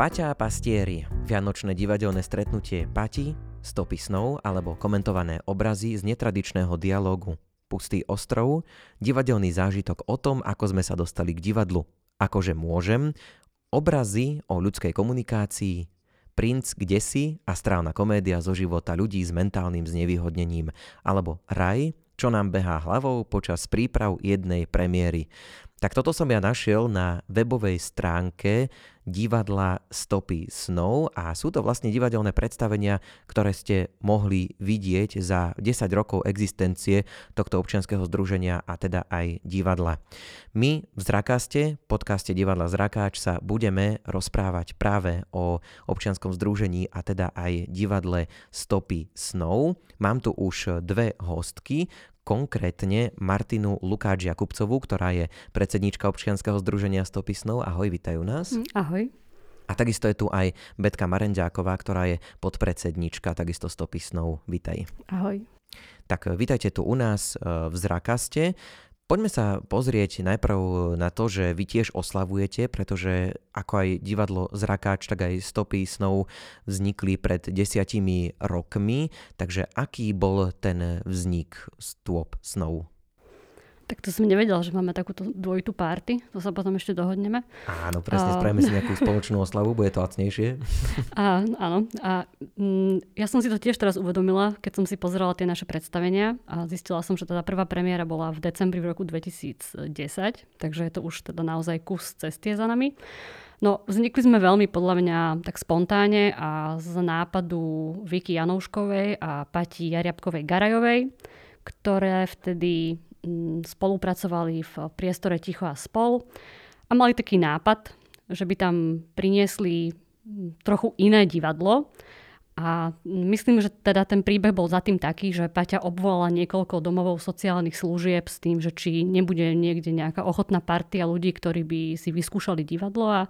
Paťa a pastieri, vianočné divadelné stretnutie Pati, stopy snov alebo komentované obrazy z netradičného dialógu. Pustý ostrov, divadelný zážitok o tom, ako sme sa dostali k divadlu, akože môžem, obrazy o ľudskej komunikácii, Princ kde si a strávna komédia zo života ľudí s mentálnym znevýhodnením, alebo Raj, čo nám behá hlavou počas príprav jednej premiéry. Tak toto som ja našiel na webovej stránke divadla Stopy snov a sú to vlastne divadelné predstavenia, ktoré ste mohli vidieť za 10 rokov existencie tohto občianskeho združenia a teda aj divadla. My v Zrakaste, podcaste Divadla Zrakáč sa budeme rozprávať práve o občianskom združení a teda aj divadle Stopy snov. Mám tu už dve hostky, konkrétne Martinu Lukáč Jakubcovú, ktorá je predsedníčka občianskeho združenia Stopisnov. Ahoj, vítajú nás. Hm, ahoj. A takisto je tu aj Betka Marenďáková, ktorá je podpredsednička takisto Stopisnov. Vítaj. Ahoj. Tak vítajte tu u nás eh, v Zrakaste. Poďme sa pozrieť najprv na to, že vy tiež oslavujete, pretože ako aj divadlo Zrakáč, tak aj Stopy snov vznikli pred desiatimi rokmi. Takže aký bol ten vznik Stop snov? Tak to som nevedela, že máme takúto dvojitú párty. To sa potom ešte dohodneme. Áno, presne, a... spravíme si nejakú spoločnú oslavu, bude to lacnejšie. A, áno. A mm, ja som si to tiež teraz uvedomila, keď som si pozerala tie naše predstavenia a zistila som, že teda prvá premiéra bola v decembri v roku 2010, takže je to už teda naozaj kus cesty za nami. No, vznikli sme veľmi podľa mňa tak spontáne a z nápadu Vicky Janouškovej a Pati Jariabkovej Garajovej, ktoré vtedy spolupracovali v priestore Ticho a spol a mali taký nápad, že by tam priniesli mm, trochu iné divadlo. A myslím, že teda ten príbeh bol za tým taký, že Paťa obvolala niekoľko domovov sociálnych služieb s tým, že či nebude niekde nejaká ochotná partia ľudí, ktorí by si vyskúšali divadlo a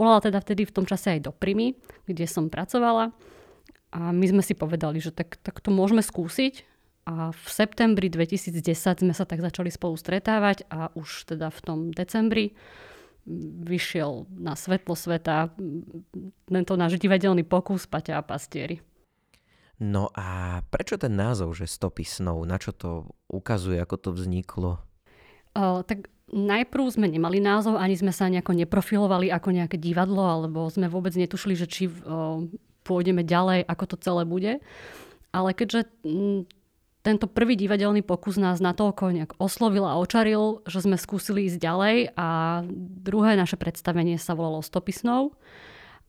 volala teda vtedy v tom čase aj do Primy, kde som pracovala. A my sme si povedali, že tak, tak to môžeme skúsiť a v septembri 2010 sme sa tak začali spolu stretávať a už teda v tom decembri vyšiel na svetlo sveta tento náš divadelný pokus Paťa a pastieri. No a prečo ten názov, že stopy snov? Na čo to ukazuje, ako to vzniklo? O, tak najprv sme nemali názov, ani sme sa nejako neprofilovali ako nejaké divadlo, alebo sme vôbec netušili, že či o, pôjdeme ďalej, ako to celé bude. Ale keďže tento prvý divadelný pokus nás natoľko nejak oslovil a očaril, že sme skúsili ísť ďalej a druhé naše predstavenie sa volalo Stopisnou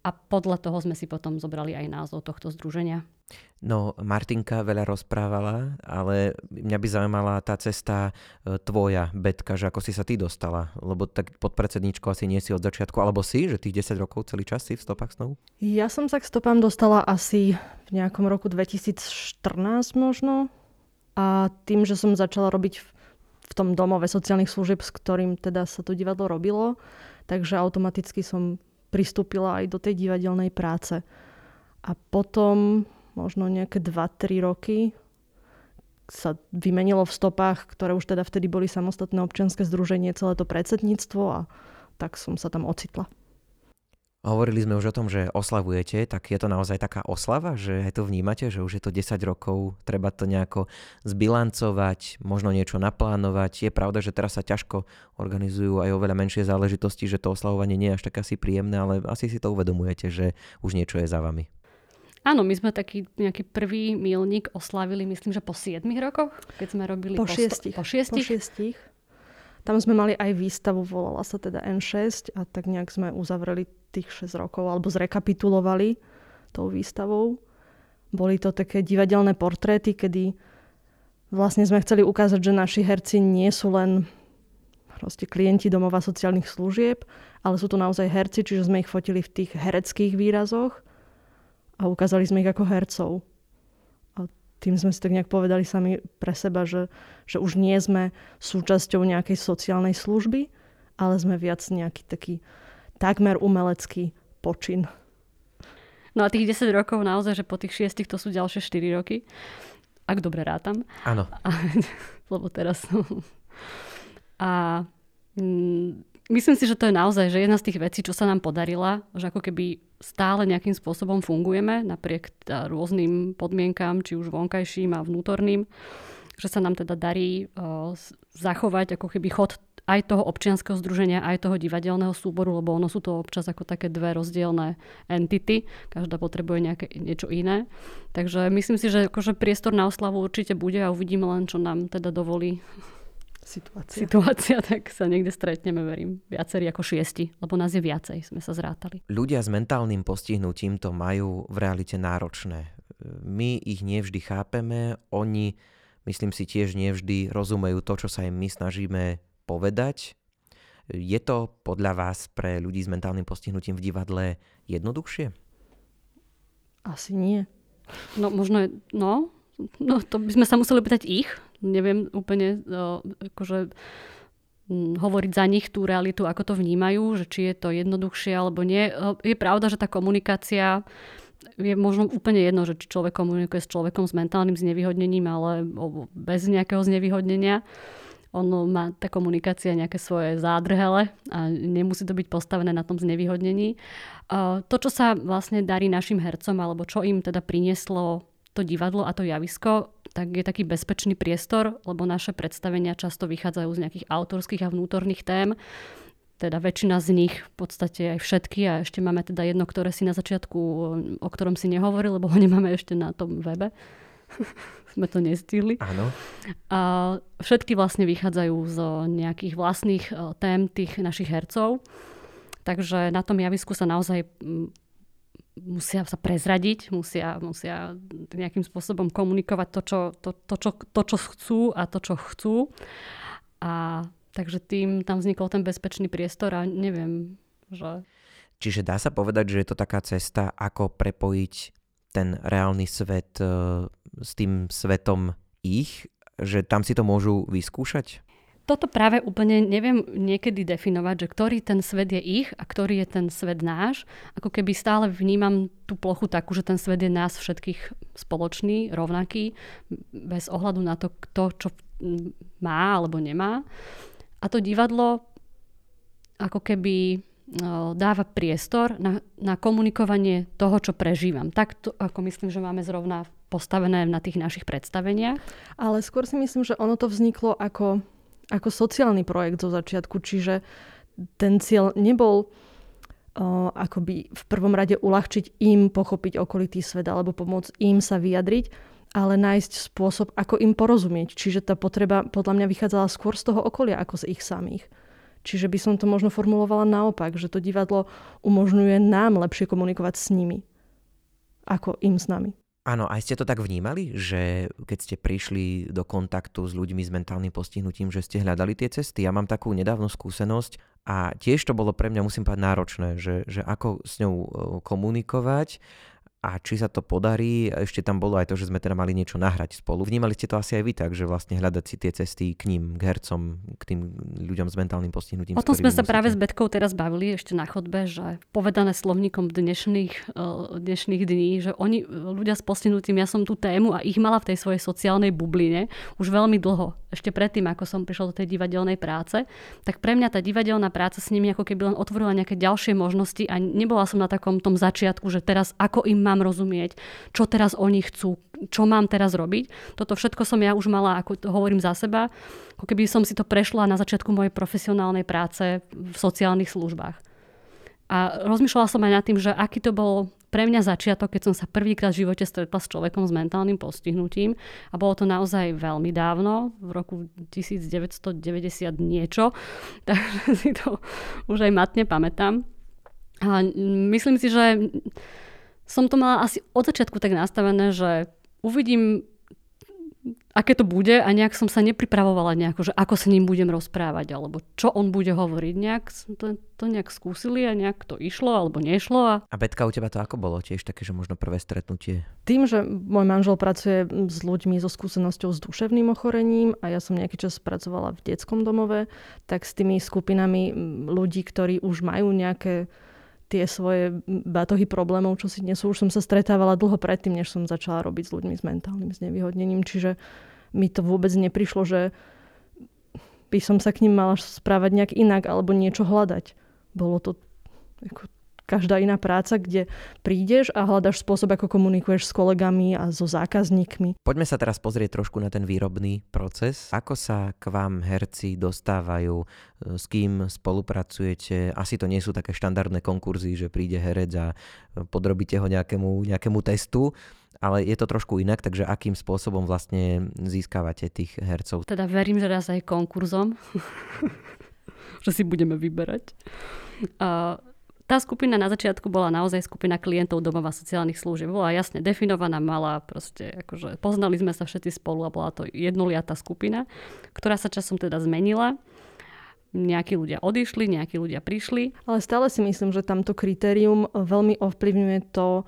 a podľa toho sme si potom zobrali aj názov tohto združenia. No, Martinka veľa rozprávala, ale mňa by zaujímala tá cesta e, tvoja, Betka, že ako si sa ty dostala, lebo tak pod predsedničkou asi nie si od začiatku, alebo si, že tých 10 rokov celý čas si v stopách snov? Ja som sa k stopám dostala asi v nejakom roku 2014 možno, a tým, že som začala robiť v, v tom domove sociálnych služieb, s ktorým teda sa to divadlo robilo, takže automaticky som pristúpila aj do tej divadelnej práce. A potom, možno nejaké 2-3 roky, sa vymenilo v stopách, ktoré už teda vtedy boli samostatné občianske združenie, celé to predsedníctvo a tak som sa tam ocitla. Hovorili sme už o tom, že oslavujete, tak je to naozaj taká oslava, že aj to vnímate, že už je to 10 rokov, treba to nejako zbilancovať, možno niečo naplánovať. Je pravda, že teraz sa ťažko organizujú aj oveľa menšie záležitosti, že to oslavovanie nie je až tak asi príjemné, ale asi si to uvedomujete, že už niečo je za vami. Áno, my sme taký nejaký prvý milník oslavili, myslím, že po 7 rokoch, keď sme robili po, po šiestich. Po šiestich. Po šiestich. Tam sme mali aj výstavu, volala sa teda N6 a tak nejak sme uzavreli tých 6 rokov alebo zrekapitulovali tou výstavou. Boli to také divadelné portréty, kedy vlastne sme chceli ukázať, že naši herci nie sú len proste klienti domova sociálnych služieb, ale sú to naozaj herci, čiže sme ich fotili v tých hereckých výrazoch a ukázali sme ich ako hercov. Tým sme si tak nejak povedali sami pre seba, že, že už nie sme súčasťou nejakej sociálnej služby, ale sme viac nejaký taký takmer umelecký počin. No a tých 10 rokov naozaj, že po tých 6 to sú ďalšie 4 roky. Ak dobre rátam. Áno. lebo teraz... a mm, myslím si, že to je naozaj že jedna z tých vecí, čo sa nám podarila, že ako keby stále nejakým spôsobom fungujeme napriek rôznym podmienkám, či už vonkajším a vnútorným, že sa nám teda darí uh, zachovať ako keby chod aj toho občianského združenia, aj toho divadelného súboru, lebo ono sú to občas ako také dve rozdielne entity. Každá potrebuje nejaké, niečo iné. Takže myslím si, že akože priestor na oslavu určite bude a uvidíme len, čo nám teda dovolí situácia. situácia, tak sa niekde stretneme, verím. Viacerí ako šiesti, lebo nás je viacej, sme sa zrátali. Ľudia s mentálnym postihnutím to majú v realite náročné. My ich nevždy chápeme, oni, myslím si, tiež nevždy rozumejú to, čo sa im my snažíme povedať. Je to podľa vás pre ľudí s mentálnym postihnutím v divadle jednoduchšie? Asi nie. No možno, no, no to by sme sa museli pýtať ich, neviem úplne akože hovoriť za nich tú realitu, ako to vnímajú, že či je to jednoduchšie alebo nie. Je pravda, že tá komunikácia je možno úplne jedno, že či človek komunikuje s človekom s mentálnym znevýhodnením, ale bez nejakého znevýhodnenia. Ono má tá komunikácia nejaké svoje zádrhele a nemusí to byť postavené na tom znevýhodnení. To, čo sa vlastne darí našim hercom, alebo čo im teda prinieslo to divadlo a to javisko, tak je taký bezpečný priestor, lebo naše predstavenia často vychádzajú z nejakých autorských a vnútorných tém. Teda väčšina z nich, v podstate aj všetky a ešte máme teda jedno, ktoré si na začiatku, o ktorom si nehovoril, lebo ho nemáme ešte na tom webe. Sme to nestihli. Áno. A všetky vlastne vychádzajú z nejakých vlastných e, tém tých našich hercov. Takže na tom javisku sa naozaj musia sa prezradiť, musia, musia nejakým spôsobom komunikovať to čo, to, to, čo, to, čo chcú a to, čo chcú. A takže tým tam vznikol ten bezpečný priestor a neviem, že... Čiže dá sa povedať, že je to taká cesta, ako prepojiť ten reálny svet e, s tým svetom ich, že tam si to môžu vyskúšať? Toto práve úplne neviem niekedy definovať, že ktorý ten svet je ich a ktorý je ten svet náš. Ako keby stále vnímam tú plochu takú, že ten svet je nás všetkých spoločný, rovnaký, bez ohľadu na to, kto čo má alebo nemá. A to divadlo ako keby dáva priestor na, na komunikovanie toho, čo prežívam. Tak to, ako myslím, že máme zrovna postavené na tých našich predstaveniach. Ale skôr si myslím, že ono to vzniklo ako ako sociálny projekt zo začiatku, čiže ten cieľ nebol uh, akoby v prvom rade uľahčiť im pochopiť okolitý svet alebo pomôcť im sa vyjadriť, ale nájsť spôsob, ako im porozumieť. Čiže tá potreba podľa mňa vychádzala skôr z toho okolia ako z ich samých. Čiže by som to možno formulovala naopak, že to divadlo umožňuje nám lepšie komunikovať s nimi, ako im s nami. Áno, aj ste to tak vnímali, že keď ste prišli do kontaktu s ľuďmi s mentálnym postihnutím, že ste hľadali tie cesty. Ja mám takú nedávnu skúsenosť a tiež to bolo pre mňa, musím povedať, náročné, že, že ako s ňou komunikovať a či sa to podarí, ešte tam bolo aj to, že sme teda mali niečo nahrať spolu. Vnímali ste to asi aj vy tak, že vlastne hľadať si tie cesty k ním, k hercom, k tým ľuďom s mentálnym postihnutím. O tom sme sa musíte. práve s Betkou teraz bavili ešte na chodbe, že povedané slovníkom dnešných, eh, dnešných dní, že oni, ľudia s postihnutím, ja som tú tému a ich mala v tej svojej sociálnej bubline už veľmi dlho. Ešte predtým, ako som prišla do tej divadelnej práce, tak pre mňa tá divadelná práca s nimi ako keby len otvorila nejaké ďalšie možnosti a nebola som na takom tom začiatku, že teraz ako im má mám rozumieť, čo teraz oni chcú, čo mám teraz robiť. Toto všetko som ja už mala, ako hovorím za seba, ako keby som si to prešla na začiatku mojej profesionálnej práce v sociálnych službách. A rozmýšľala som aj nad tým, že aký to bol pre mňa začiatok, keď som sa prvýkrát v živote stretla s človekom s mentálnym postihnutím. A bolo to naozaj veľmi dávno, v roku 1990 niečo. Takže si to už aj matne pamätám. A myslím si, že som to mala asi od začiatku tak nastavené, že uvidím, aké to bude a nejak som sa nepripravovala nejako, že ako sa ním budem rozprávať, alebo čo on bude hovoriť. Nejak to, to nejak skúsili a nejak to išlo alebo nešlo. A... a Betka, u teba to ako bolo? Tiež také, že možno prvé stretnutie? Tým, že môj manžel pracuje s ľuďmi so skúsenosťou s duševným ochorením a ja som nejaký čas pracovala v detskom domove, tak s tými skupinami ľudí, ktorí už majú nejaké tie svoje batohy problémov, čo si nesú. Už som sa stretávala dlho predtým, než som začala robiť s ľuďmi s mentálnym znevýhodnením. Čiže mi to vôbec neprišlo, že by som sa k ním mala správať nejak inak alebo niečo hľadať. Bolo to ako každá iná práca, kde prídeš a hľadaš spôsob, ako komunikuješ s kolegami a so zákazníkmi. Poďme sa teraz pozrieť trošku na ten výrobný proces. Ako sa k vám herci dostávajú, e, s kým spolupracujete? Asi to nie sú také štandardné konkurzy, že príde herec a e, podrobíte ho nejakému, nejakému testu ale je to trošku inak, takže akým spôsobom vlastne získavate tých hercov? Teda verím, že raz aj konkurzom, že si budeme vyberať. A tá skupina na začiatku bola naozaj skupina klientov domova sociálnych služieb. Bola jasne definovaná, mala proste, akože poznali sme sa všetci spolu a bola to jednoliatá skupina, ktorá sa časom teda zmenila. Nejakí ľudia odišli, nejakí ľudia prišli. Ale stále si myslím, že tamto kritérium veľmi ovplyvňuje to,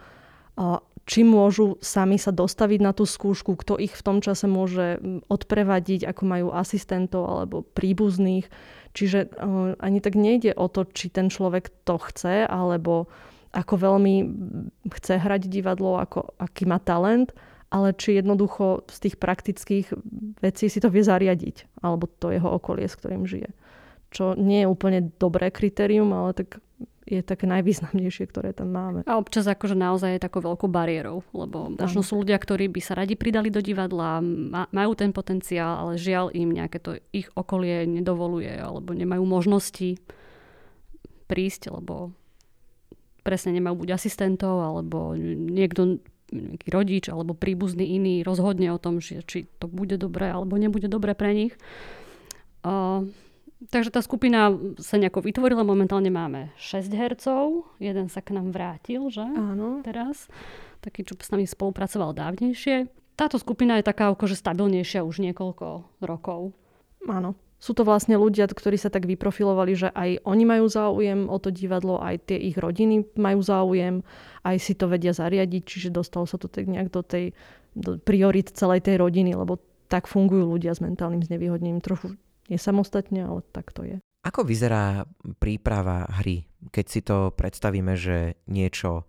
či môžu sami sa dostaviť na tú skúšku, kto ich v tom čase môže odprevadiť, ako majú asistentov alebo príbuzných. Čiže uh, ani tak nejde o to, či ten človek to chce, alebo ako veľmi chce hrať divadlo, ako, aký má talent, ale či jednoducho z tých praktických vecí si to vie zariadiť, alebo to jeho okolie, s ktorým žije. Čo nie je úplne dobré kritérium, ale tak je také najvýznamnejšie, ktoré tam máme. A občas akože naozaj je takou veľkou bariérou, lebo možno sú ľudia, ktorí by sa radi pridali do divadla, majú ten potenciál, ale žiaľ im nejaké to ich okolie nedovoluje, alebo nemajú možnosti prísť, lebo presne nemajú buď asistentov, alebo niekto nejaký rodič alebo príbuzný iný rozhodne o tom, či to bude dobré alebo nebude dobré pre nich. Uh, takže tá skupina sa nejako vytvorila. Momentálne máme 6 hercov. Jeden sa k nám vrátil, že? Áno. Teraz. Taký, čo s nami spolupracoval dávnejšie. Táto skupina je taká akože stabilnejšia už niekoľko rokov. Áno. Sú to vlastne ľudia, ktorí sa tak vyprofilovali, že aj oni majú záujem o to divadlo, aj tie ich rodiny majú záujem, aj si to vedia zariadiť, čiže dostalo sa to tak nejak do tej do priorit celej tej rodiny, lebo tak fungujú ľudia s mentálnym znevýhodnením. Trochu nie samostatne, ale tak to je. Ako vyzerá príprava hry, keď si to predstavíme, že niečo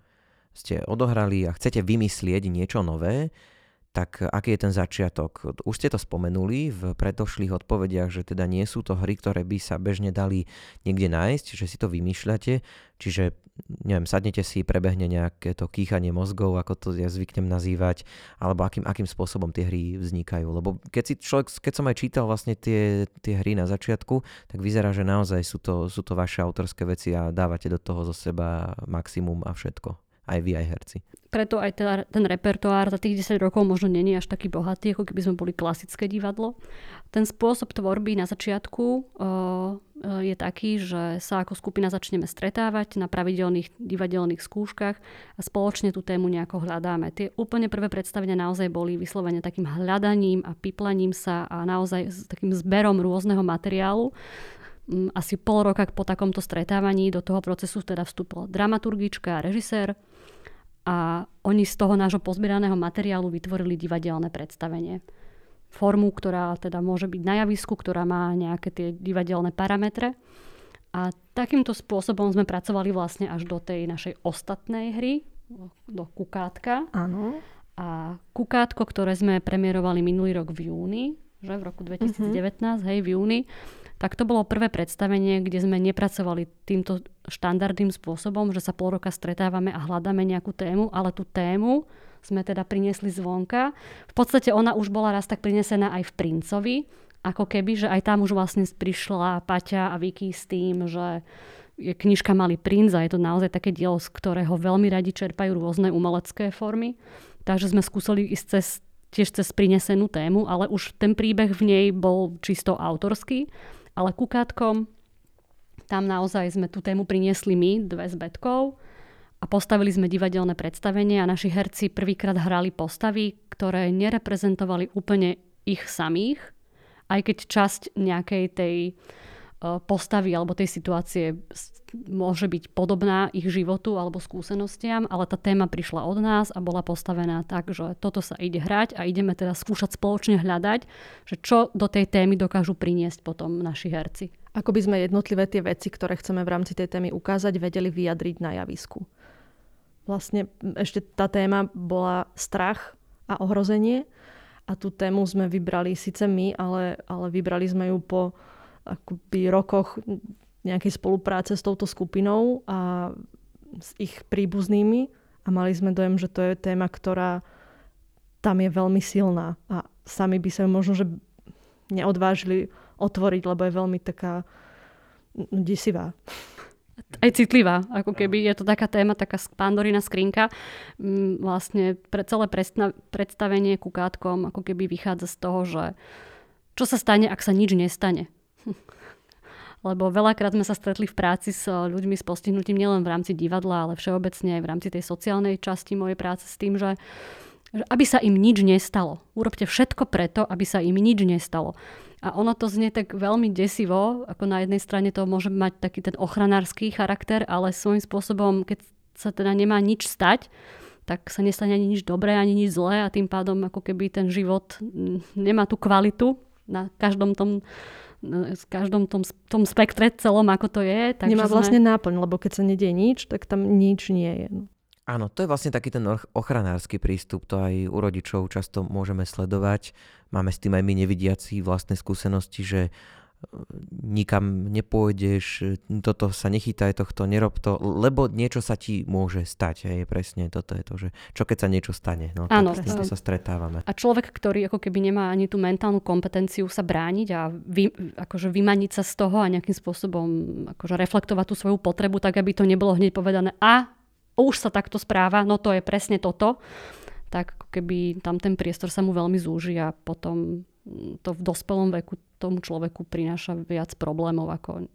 ste odohrali a chcete vymyslieť niečo nové, tak aký je ten začiatok? Už ste to spomenuli v predošlých odpovediach, že teda nie sú to hry, ktoré by sa bežne dali niekde nájsť, že si to vymýšľate, čiže neviem, sadnete si, prebehne nejaké to kýchanie mozgov, ako to ja zvyknem nazývať, alebo akým, akým spôsobom tie hry vznikajú. Lebo keď, si človek, keď som aj čítal vlastne tie, tie hry na začiatku, tak vyzerá, že naozaj sú to, sú to vaše autorské veci a dávate do toho zo seba maximum a všetko aj vy, aj herci. Preto aj ten, ten repertoár za tých 10 rokov možno není až taký bohatý, ako keby sme boli klasické divadlo. Ten spôsob tvorby na začiatku uh, je taký, že sa ako skupina začneme stretávať na pravidelných divadelných skúškach a spoločne tú tému nejako hľadáme. Tie úplne prvé predstavenia naozaj boli vyslovene takým hľadaním a piplaním sa a naozaj s takým zberom rôzneho materiálu asi pol roka po takomto stretávaní do toho procesu teda vstúpila dramaturgička a režisér a oni z toho nášho pozbieraného materiálu vytvorili divadelné predstavenie. Formu, ktorá teda môže byť na javisku, ktorá má nejaké tie divadelné parametre. A takýmto spôsobom sme pracovali vlastne až do tej našej ostatnej hry, do Kukátka. Áno. A Kukátko, ktoré sme premiérovali minulý rok v júni, že v roku 2019, mm-hmm. hej, v júni, tak to bolo prvé predstavenie, kde sme nepracovali týmto štandardným spôsobom, že sa pol roka stretávame a hľadáme nejakú tému, ale tú tému sme teda priniesli zvonka. V podstate ona už bola raz tak prinesená aj v Princovi, ako keby, že aj tam už vlastne prišla Paťa a Vicky s tým, že je knižka Malý princ a je to naozaj také dielo, z ktorého veľmi radi čerpajú rôzne umelecké formy. Takže sme skúsili ísť cez, tiež cez prinesenú tému, ale už ten príbeh v nej bol čisto autorský ale kukátkom tam naozaj sme tú tému priniesli my, dve s Betkou, a postavili sme divadelné predstavenie a naši herci prvýkrát hrali postavy, ktoré nereprezentovali úplne ich samých, aj keď časť nejakej tej postavy alebo tej situácie môže byť podobná ich životu alebo skúsenostiam, ale tá téma prišla od nás a bola postavená tak, že toto sa ide hrať a ideme teda skúšať spoločne hľadať, že čo do tej témy dokážu priniesť potom naši herci. Ako by sme jednotlivé tie veci, ktoré chceme v rámci tej témy ukázať, vedeli vyjadriť na javisku. Vlastne ešte tá téma bola strach a ohrozenie a tú tému sme vybrali síce my, ale, ale vybrali sme ju po akoby rokoch nejakej spolupráce s touto skupinou a s ich príbuznými a mali sme dojem, že to je téma, ktorá tam je veľmi silná a sami by sa možno, že neodvážili otvoriť, lebo je veľmi taká desivá. Aj citlivá, ako keby je to taká téma, taká pandorina skrinka. Mm, vlastne pre celé predstavenie ku kátkom ako keby vychádza z toho, že čo sa stane, ak sa nič nestane lebo veľakrát sme sa stretli v práci s eh, ľuďmi s postihnutím nielen v rámci divadla, ale všeobecne aj v rámci tej sociálnej časti mojej práce s tým, že aby sa im nič nestalo. Urobte všetko preto, aby sa im nič nestalo. A ono to znie tak veľmi desivo, ako na jednej strane to môže mať taký ten ochranársky charakter, ale svojím spôsobom, keď sa teda nemá nič stať, tak sa nestane ani nič dobré, ani nič zlé a tým pádom ako keby ten život nemá tú kvalitu na každom tom v každom tom, tom spektre celom, ako to je. Tak Nemá vlastne sme... náplň, lebo keď sa nedie nič, tak tam nič nie je. No. Áno, to je vlastne taký ten ochranársky prístup, to aj u rodičov často môžeme sledovať. Máme s tým aj my nevidiaci vlastné skúsenosti, že nikam nepôjdeš, toto sa nechytaj, tohto nerob to, lebo niečo sa ti môže stať. Hej, presne toto je to, že čo keď sa niečo stane. No, Áno, s týmto sa stretávame. A človek, ktorý ako keby nemá ani tú mentálnu kompetenciu sa brániť a vy, akože vymaniť sa z toho a nejakým spôsobom akože reflektovať tú svoju potrebu, tak aby to nebolo hneď povedané a už sa takto správa, no to je presne toto, tak keby tam ten priestor sa mu veľmi zúži a potom to v dospelom veku tomu človeku prináša viac problémov ako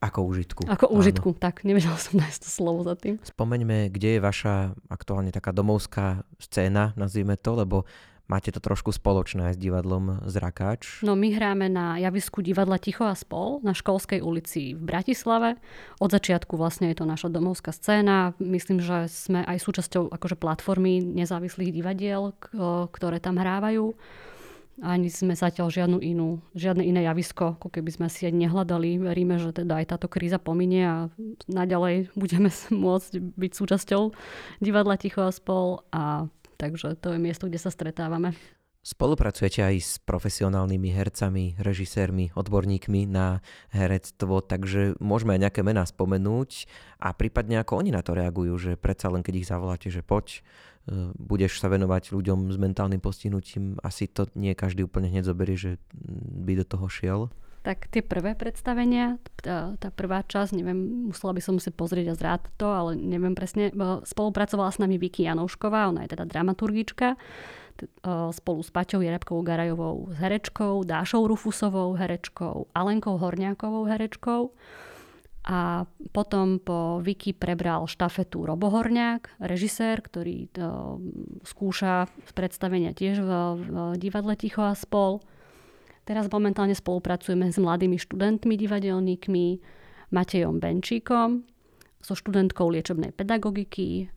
ako užitku. Ako užitku, Áno. tak nevedela som nájsť to slovo za tým. Spomeňme, kde je vaša aktuálne taká domovská scéna, nazvime to, lebo Máte to trošku spoločné s divadlom Zrakáč? No my hráme na javisku divadla Ticho a spol na školskej ulici v Bratislave. Od začiatku vlastne je to naša domovská scéna. Myslím, že sme aj súčasťou akože platformy nezávislých divadiel, ktoré tam hrávajú. Ani sme zatiaľ žiadnu inú, žiadne iné javisko, ako keby sme si aj nehľadali. Veríme, že teda aj táto kríza pominie a naďalej budeme môcť byť súčasťou divadla Ticho a spol a Takže to je miesto, kde sa stretávame. Spolupracujete aj s profesionálnymi hercami, režisérmi, odborníkmi na herectvo, takže môžeme aj nejaké mená spomenúť a prípadne ako oni na to reagujú, že predsa len keď ich zavoláte, že poď, e, budeš sa venovať ľuďom s mentálnym postihnutím, asi to nie každý úplne hneď zoberie, že by do toho šiel. Tak tie prvé predstavenia, tá, tá prvá časť, neviem, musela by som si pozrieť a zráť to, ale neviem presne, spolupracovala s nami Vicky Janoušková, ona je teda dramaturgička, spolu s Paťou Jerebkovou Garajovou herečkou, Dášou Rufusovou herečkou, Alenkou Horňákovou herečkou. A potom po Viki prebral štafetu Robo Horňák, režisér, ktorý to skúša predstavenia tiež v, v divadle Ticho a spol. Teraz momentálne spolupracujeme s mladými študentmi divadelníkmi, Matejom Benčíkom, so študentkou liečebnej pedagogiky,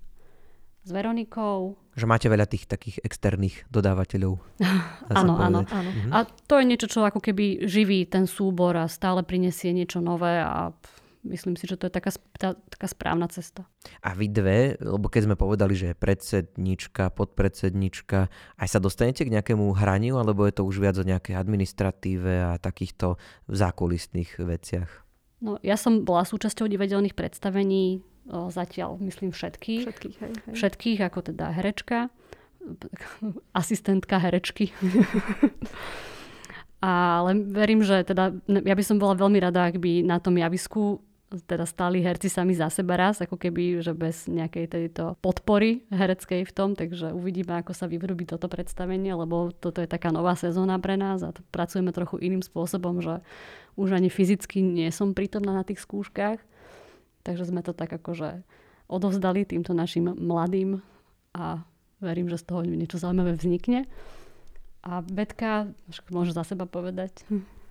s Veronikou. Že máte veľa tých takých externých dodávateľov. áno, áno, áno. Mhm. A to je niečo, čo ako keby živí ten súbor a stále prinesie niečo nové a myslím si, že to je taká, tá, taká správna cesta. A vy dve, lebo keď sme povedali, že je predsednička, podpredsednička, aj sa dostanete k nejakému hraniu, alebo je to už viac o nejakej administratíve a takýchto zákulisných veciach? No, ja som bola súčasťou divadelných predstavení zatiaľ, myslím, všetkých. Všetkých, hej, hej. Všetkých, ako teda herečka, asistentka herečky. Ale verím, že teda, ja by som bola veľmi rada, ak by na tom javisku teda stáli herci sami za seba raz, ako keby, že bez nejakej tejto podpory hereckej v tom, takže uvidíme, ako sa vyvrubí toto predstavenie, lebo toto je taká nová sezóna pre nás a pracujeme trochu iným spôsobom, že už ani fyzicky nie som prítomná na tých skúškach, takže sme to tak akože odovzdali týmto našim mladým a verím, že z toho niečo zaujímavé vznikne. A Betka, môže za seba povedať.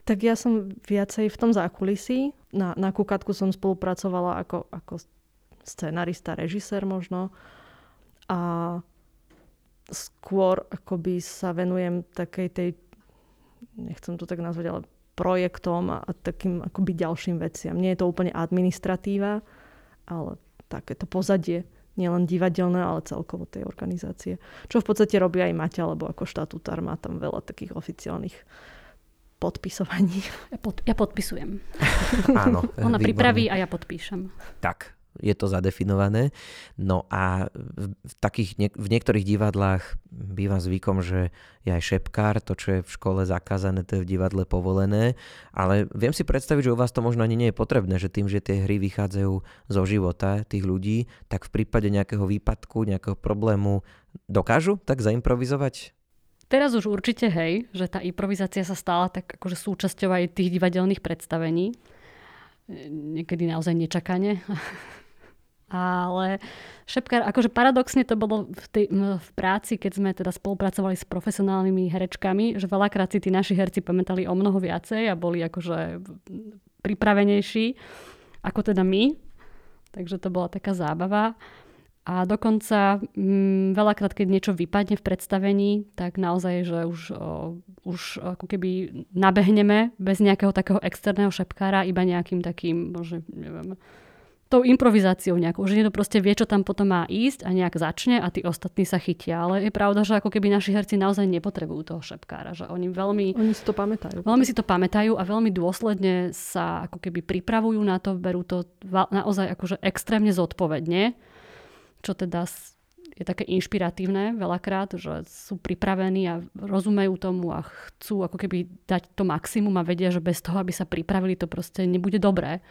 Tak ja som viacej v tom zákulisí. Na, na Kukatku som spolupracovala ako, ako scenarista, režisér možno. A skôr akoby sa venujem takej tej, nechcem to tak nazvať, ale projektom a, takým akoby ďalším veciam. Nie je to úplne administratíva, ale takéto pozadie nielen divadelné, ale celkovo tej organizácie. Čo v podstate robí aj Maťa, lebo ako štatutár má tam veľa takých oficiálnych podpisovaní. Ja, pod, ja podpisujem. Áno. Ona výborné. pripraví a ja podpíšem. Tak, je to zadefinované. No a v, takých, v niektorých divadlách býva zvykom, že je aj šepkár, to, čo je v škole zakázané, to je v divadle povolené, ale viem si predstaviť, že u vás to možno ani nie je potrebné, že tým, že tie hry vychádzajú zo života tých ľudí, tak v prípade nejakého výpadku, nejakého problému dokážu tak zaimprovizovať? Teraz už určite hej, že tá improvizácia sa stala tak akože súčasťou aj tých divadelných predstavení. Niekedy naozaj nečakane. Ale šepkár, akože paradoxne to bolo v, tej, v práci, keď sme teda spolupracovali s profesionálnymi herečkami, že veľakrát si tí naši herci pamätali o mnoho viacej a boli akože pripravenejší ako teda my. Takže to bola taká zábava. A dokonca m, veľakrát, keď niečo vypadne v predstavení, tak naozaj, že už, o, už ako keby nabehneme bez nejakého takého externého šepkára, iba nejakým takým, možno, neviem, tou improvizáciou nejakou, že niekto proste vie, čo tam potom má ísť a nejak začne a tí ostatní sa chytia. Ale je pravda, že ako keby naši herci naozaj nepotrebujú toho šepkára, že oni veľmi... Oni si to pamätajú. Veľmi si to pamätajú a veľmi dôsledne sa ako keby pripravujú na to, berú to naozaj akože extrémne zodpovedne, čo teda je také inšpiratívne veľakrát, že sú pripravení a rozumejú tomu a chcú ako keby dať to maximum a vedia, že bez toho, aby sa pripravili, to proste nebude dobré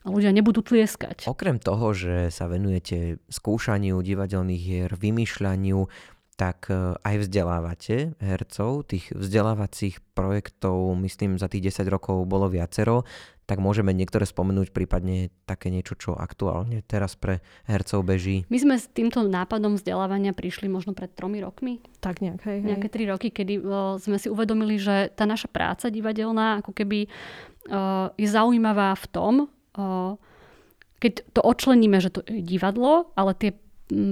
a ľudia nebudú tlieskať. Okrem toho, že sa venujete skúšaniu divadelných hier, vymýšľaniu, tak e, aj vzdelávate hercov. Tých vzdelávacích projektov, myslím, za tých 10 rokov bolo viacero, tak môžeme niektoré spomenúť, prípadne také niečo, čo aktuálne teraz pre hercov beží. My sme s týmto nápadom vzdelávania prišli možno pred tromi rokmi. Tak nejak, hej, hej. Nejaké tri roky, kedy uh, sme si uvedomili, že tá naša práca divadelná ako keby uh, je zaujímavá v tom, keď to odčleníme, že to je divadlo, ale tie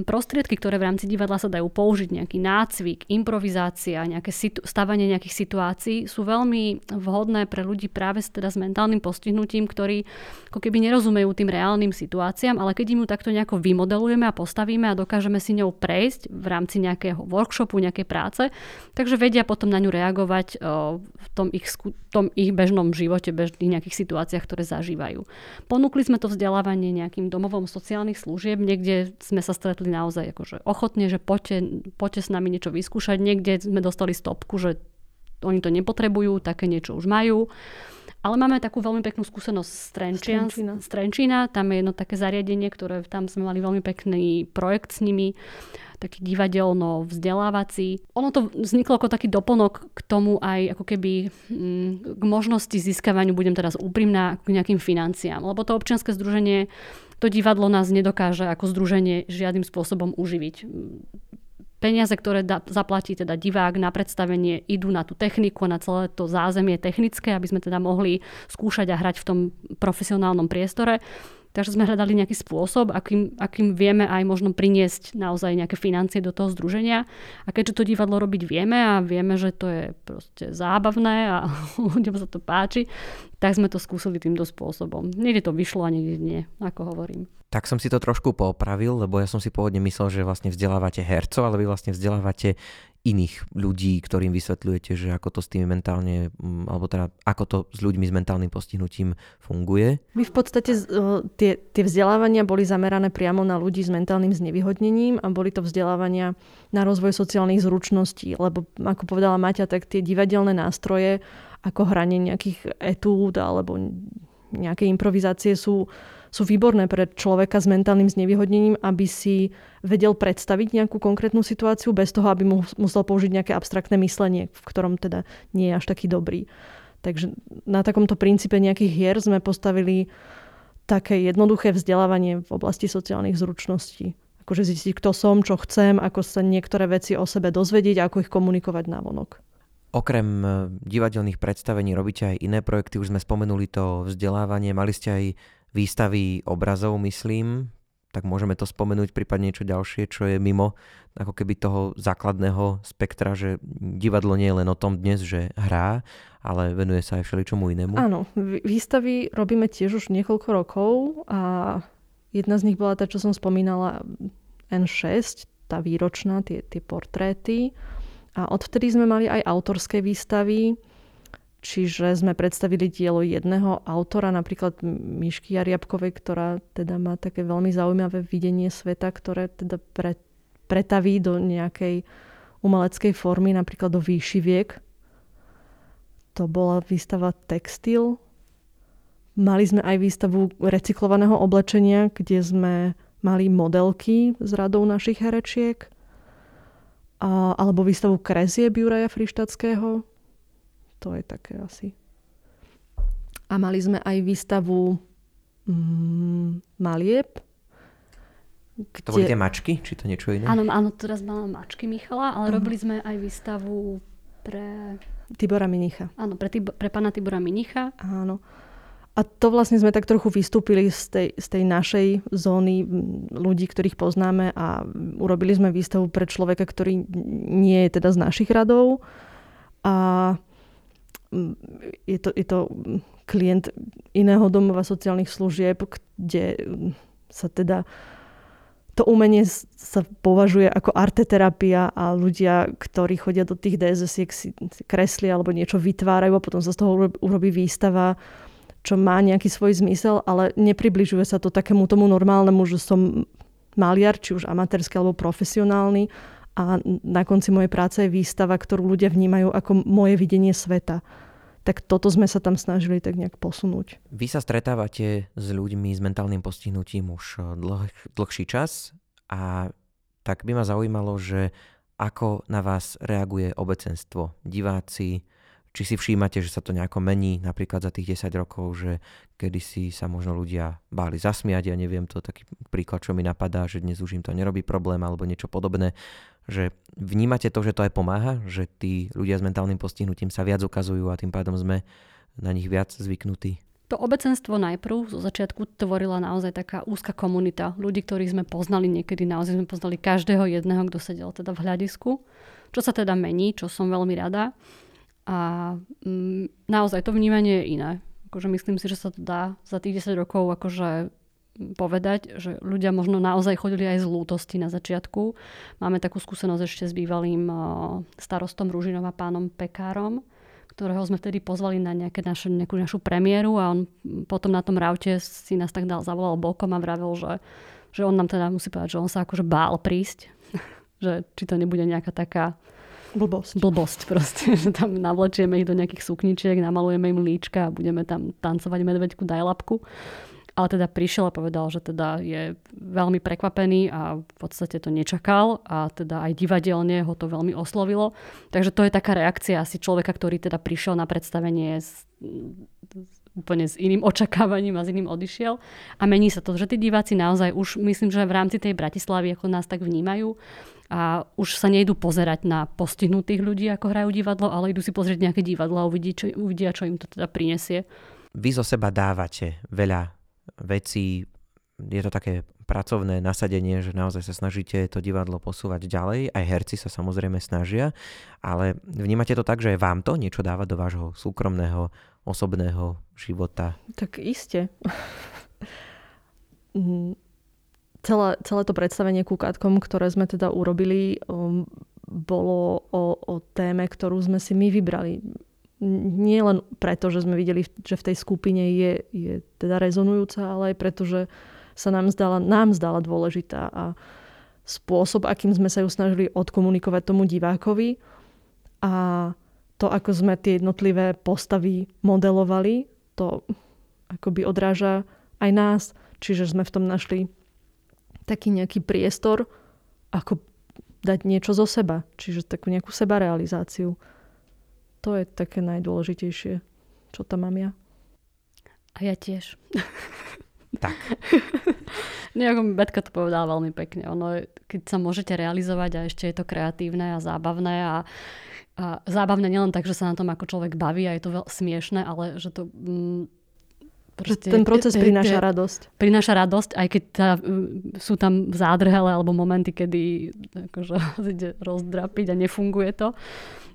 prostriedky, ktoré v rámci divadla sa dajú použiť, nejaký nácvik, improvizácia, nejaké situ- stavanie nejakých situácií, sú veľmi vhodné pre ľudí práve teda s mentálnym postihnutím, ktorí ako keby nerozumejú tým reálnym situáciám, ale keď im ju takto nejako vymodelujeme a postavíme a dokážeme si ňou prejsť v rámci nejakého workshopu, nejakej práce, takže vedia potom na ňu reagovať v tom ich, tom ich bežnom živote, bežných nejakých situáciách, ktoré zažívajú. Ponúkli sme to vzdelávanie nejakým domovom sociálnych služieb, niekde sme sa stretli naozaj akože ochotne, že poďte, poďte s nami niečo vyskúšať. Niekde sme dostali stopku, že oni to nepotrebujú, také niečo už majú. Ale máme takú veľmi peknú skúsenosť z Trenčína. Z Trenčína. Tam je jedno také zariadenie, ktoré tam sme mali veľmi pekný projekt s nimi taký divadelno vzdelávací. Ono to vzniklo ako taký doplnok k tomu aj ako keby mm, k možnosti získavaniu, budem teraz úprimná, k nejakým financiám. Lebo to občianske združenie to divadlo nás nedokáže ako združenie žiadnym spôsobom uživiť. Peniaze, ktoré da, zaplatí teda divák na predstavenie, idú na tú techniku, na celé to zázemie technické, aby sme teda mohli skúšať a hrať v tom profesionálnom priestore. Takže sme hľadali nejaký spôsob, akým, akým vieme aj možno priniesť naozaj nejaké financie do toho združenia. A keďže to divadlo robiť vieme a vieme, že to je proste zábavné a ľuďom sa to páči, tak sme to skúsili týmto spôsobom. Niekde to vyšlo a niekde nie, ako hovorím. Tak som si to trošku popravil, lebo ja som si pôvodne myslel, že vlastne vzdelávate hercov, ale vy vlastne vzdelávate iných ľudí, ktorým vysvetľujete, že ako to s tými mentálne, mm, alebo teda ako to s ľuďmi s mentálnym postihnutím funguje? My v podstate tie, tie vzdelávania boli zamerané priamo na ľudí s mentálnym znevýhodnením a boli to vzdelávania na rozvoj sociálnych zručností, lebo ako povedala Maťa, tak tie divadelné nástroje ako hranie nejakých etúd alebo nejaké improvizácie sú sú výborné pre človeka s mentálnym znevýhodnením, aby si vedel predstaviť nejakú konkrétnu situáciu bez toho, aby mu musel použiť nejaké abstraktné myslenie, v ktorom teda nie je až taký dobrý. Takže na takomto princípe nejakých hier sme postavili také jednoduché vzdelávanie v oblasti sociálnych zručností. Akože zistiť, kto som, čo chcem, ako sa niektoré veci o sebe dozvedieť a ako ich komunikovať na vonok. Okrem e, divadelných predstavení robíte aj iné projekty, už sme spomenuli to vzdelávanie, mali ste aj výstavy obrazov, myslím, tak môžeme to spomenúť, prípadne niečo ďalšie, čo je mimo ako keby toho základného spektra, že divadlo nie je len o tom dnes, že hrá, ale venuje sa aj všeličomu inému. Áno, výstavy robíme tiež už niekoľko rokov a jedna z nich bola tá, čo som spomínala, N6, tá výročná, tie, tie portréty. A odvtedy sme mali aj autorské výstavy, Čiže sme predstavili dielo jedného autora, napríklad Myšky Jariabkovej, ktorá teda má také veľmi zaujímavé videnie sveta, ktoré teda pre, pretaví do nejakej umeleckej formy, napríklad do výšiviek. To bola výstava Textil. Mali sme aj výstavu recyklovaného oblečenia, kde sme mali modelky z radou našich herečiek. A, alebo výstavu kresie Juraja Frištatského, to je také asi. A mali sme aj výstavu mm, malieb. Kde... To boli tie mačky? Či to niečo iné? Áno, áno, teraz mala mačky Michala, ale uh-huh. robili sme aj výstavu pre... Tibora Minicha. Áno, pre, Tib- pre pána Tibora Minicha. Áno. A to vlastne sme tak trochu vystúpili z tej, z tej našej zóny ľudí, ktorých poznáme a urobili sme výstavu pre človeka, ktorý nie je teda z našich radov. A je to, je to klient iného domova sociálnych služieb, kde sa teda to umenie sa považuje ako arteterapia a ľudia, ktorí chodia do tých dss si kreslia alebo niečo vytvárajú a potom sa z toho urobí výstava, čo má nejaký svoj zmysel, ale nepribližuje sa to takému tomu normálnemu, že som maliar, či už amatérsky alebo profesionálny a na konci mojej práce je výstava, ktorú ľudia vnímajú ako moje videnie sveta. Tak toto sme sa tam snažili tak nejak posunúť. Vy sa stretávate s ľuďmi s mentálnym postihnutím už eh, dlh, dlhší čas a tak by ma zaujímalo, že ako na vás reaguje obecenstvo, diváci, či si všímate, že sa to nejako mení, napríklad za tých 10 rokov, že kedysi sa možno ľudia báli zasmiať, ja neviem, to taký príklad, čo mi napadá, že dnes už im to nerobí problém alebo niečo podobné, že vnímate to, že to aj pomáha, že tí ľudia s mentálnym postihnutím sa viac ukazujú a tým pádom sme na nich viac zvyknutí. To obecenstvo najprv zo začiatku tvorila naozaj taká úzka komunita ľudí, ktorých sme poznali niekedy, naozaj sme poznali každého jedného, kto sedel teda v hľadisku. Čo sa teda mení, čo som veľmi rada. A mm, naozaj to vnímanie je iné. Akože myslím si, že sa to dá za tých 10 rokov akože povedať, že ľudia možno naozaj chodili aj z lútosti na začiatku. Máme takú skúsenosť ešte s bývalým starostom Ružinova pánom Pekárom, ktorého sme vtedy pozvali na nejaké naše, nejakú našu premiéru a on potom na tom raute si nás tak dal, zavolal bokom a vravil, že, že on nám teda musí povedať, že on sa akože bál prísť. že či to nebude nejaká taká Blbosť. Blbosť proste, že tam navlečieme ich do nejakých sukničiek, namalujeme im líčka a budeme tam tancovať medveďku dajlapku. Ale teda prišiel a povedal, že teda je veľmi prekvapený a v podstate to nečakal a teda aj divadelne ho to veľmi oslovilo. Takže to je taká reakcia asi človeka, ktorý teda prišiel na predstavenie s, úplne s iným očakávaním a s iným odišiel. A mení sa to, že tí diváci naozaj už, myslím, že v rámci tej Bratislavy ako nás tak vnímajú, a už sa nejdú pozerať na postihnutých ľudí, ako hrajú divadlo, ale idú si pozrieť nejaké divadlo a uvidí, čo, uvidia, čo im to teda prinesie. Vy zo seba dávate veľa vecí, je to také pracovné nasadenie, že naozaj sa snažíte to divadlo posúvať ďalej, aj herci sa samozrejme snažia, ale vnímate to tak, že vám to niečo dáva do vášho súkromného, osobného života? Tak iste. Mm, celé, celé to predstavenie kúkatkom, ktoré sme teda urobili, um, bolo o, o téme, ktorú sme si my vybrali. Nie len preto, že sme videli, že v tej skupine je, je teda rezonujúca, ale aj preto, že sa nám zdala, nám zdala dôležitá a spôsob, akým sme sa ju snažili odkomunikovať tomu divákovi a to, ako sme tie jednotlivé postavy modelovali, to akoby odráža aj nás. Čiže sme v tom našli taký nejaký priestor, ako dať niečo zo seba. Čiže takú nejakú sebarealizáciu. To je také najdôležitejšie, čo tam mám ja. A ja tiež. Tak. Nejako Betka to povedala veľmi pekne. Ono, keď sa môžete realizovať a ešte je to kreatívne a zábavné a, a zábavné nielen tak, že sa na tom ako človek baví a je to veľ smiešne, ale že to mm, Proste, ten proces prináša radosť. Prináša radosť, aj keď tá, sú tam zádrhele alebo momenty, kedy akože ide rozdrapiť a nefunguje to,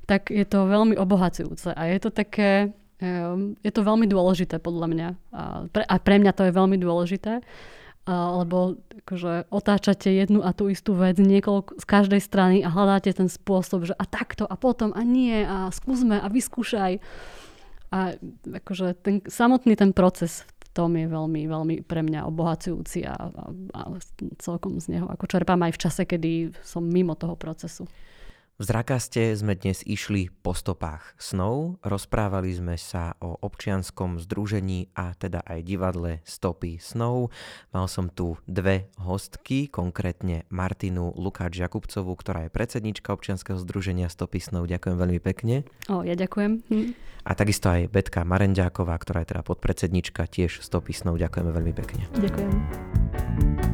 tak je to veľmi obohacujúce. A je to také, je to veľmi dôležité podľa mňa. A pre, a pre mňa to je veľmi dôležité, lebo akože otáčate jednu a tú istú vec niekoľko z každej strany a hľadáte ten spôsob, že a takto a potom a nie a skúsme a vyskúšaj. A akože ten, samotný ten proces v tom je veľmi, veľmi pre mňa obohacujúci a, a, a celkom z neho ako čerpám aj v čase, kedy som mimo toho procesu. V Zrakaste sme dnes išli po stopách snov, rozprávali sme sa o občianskom združení a teda aj divadle Stopy snov. Mal som tu dve hostky, konkrétne Martinu Lukáč Jakubcovú, ktorá je predsednička občianskeho združenia Stopy snov. Ďakujem veľmi pekne. O, ja ďakujem. Hm. A takisto aj Betka Marenďáková, ktorá je teda podpredsednička tiež Stopy snov. Ďakujeme veľmi pekne. Ďakujem.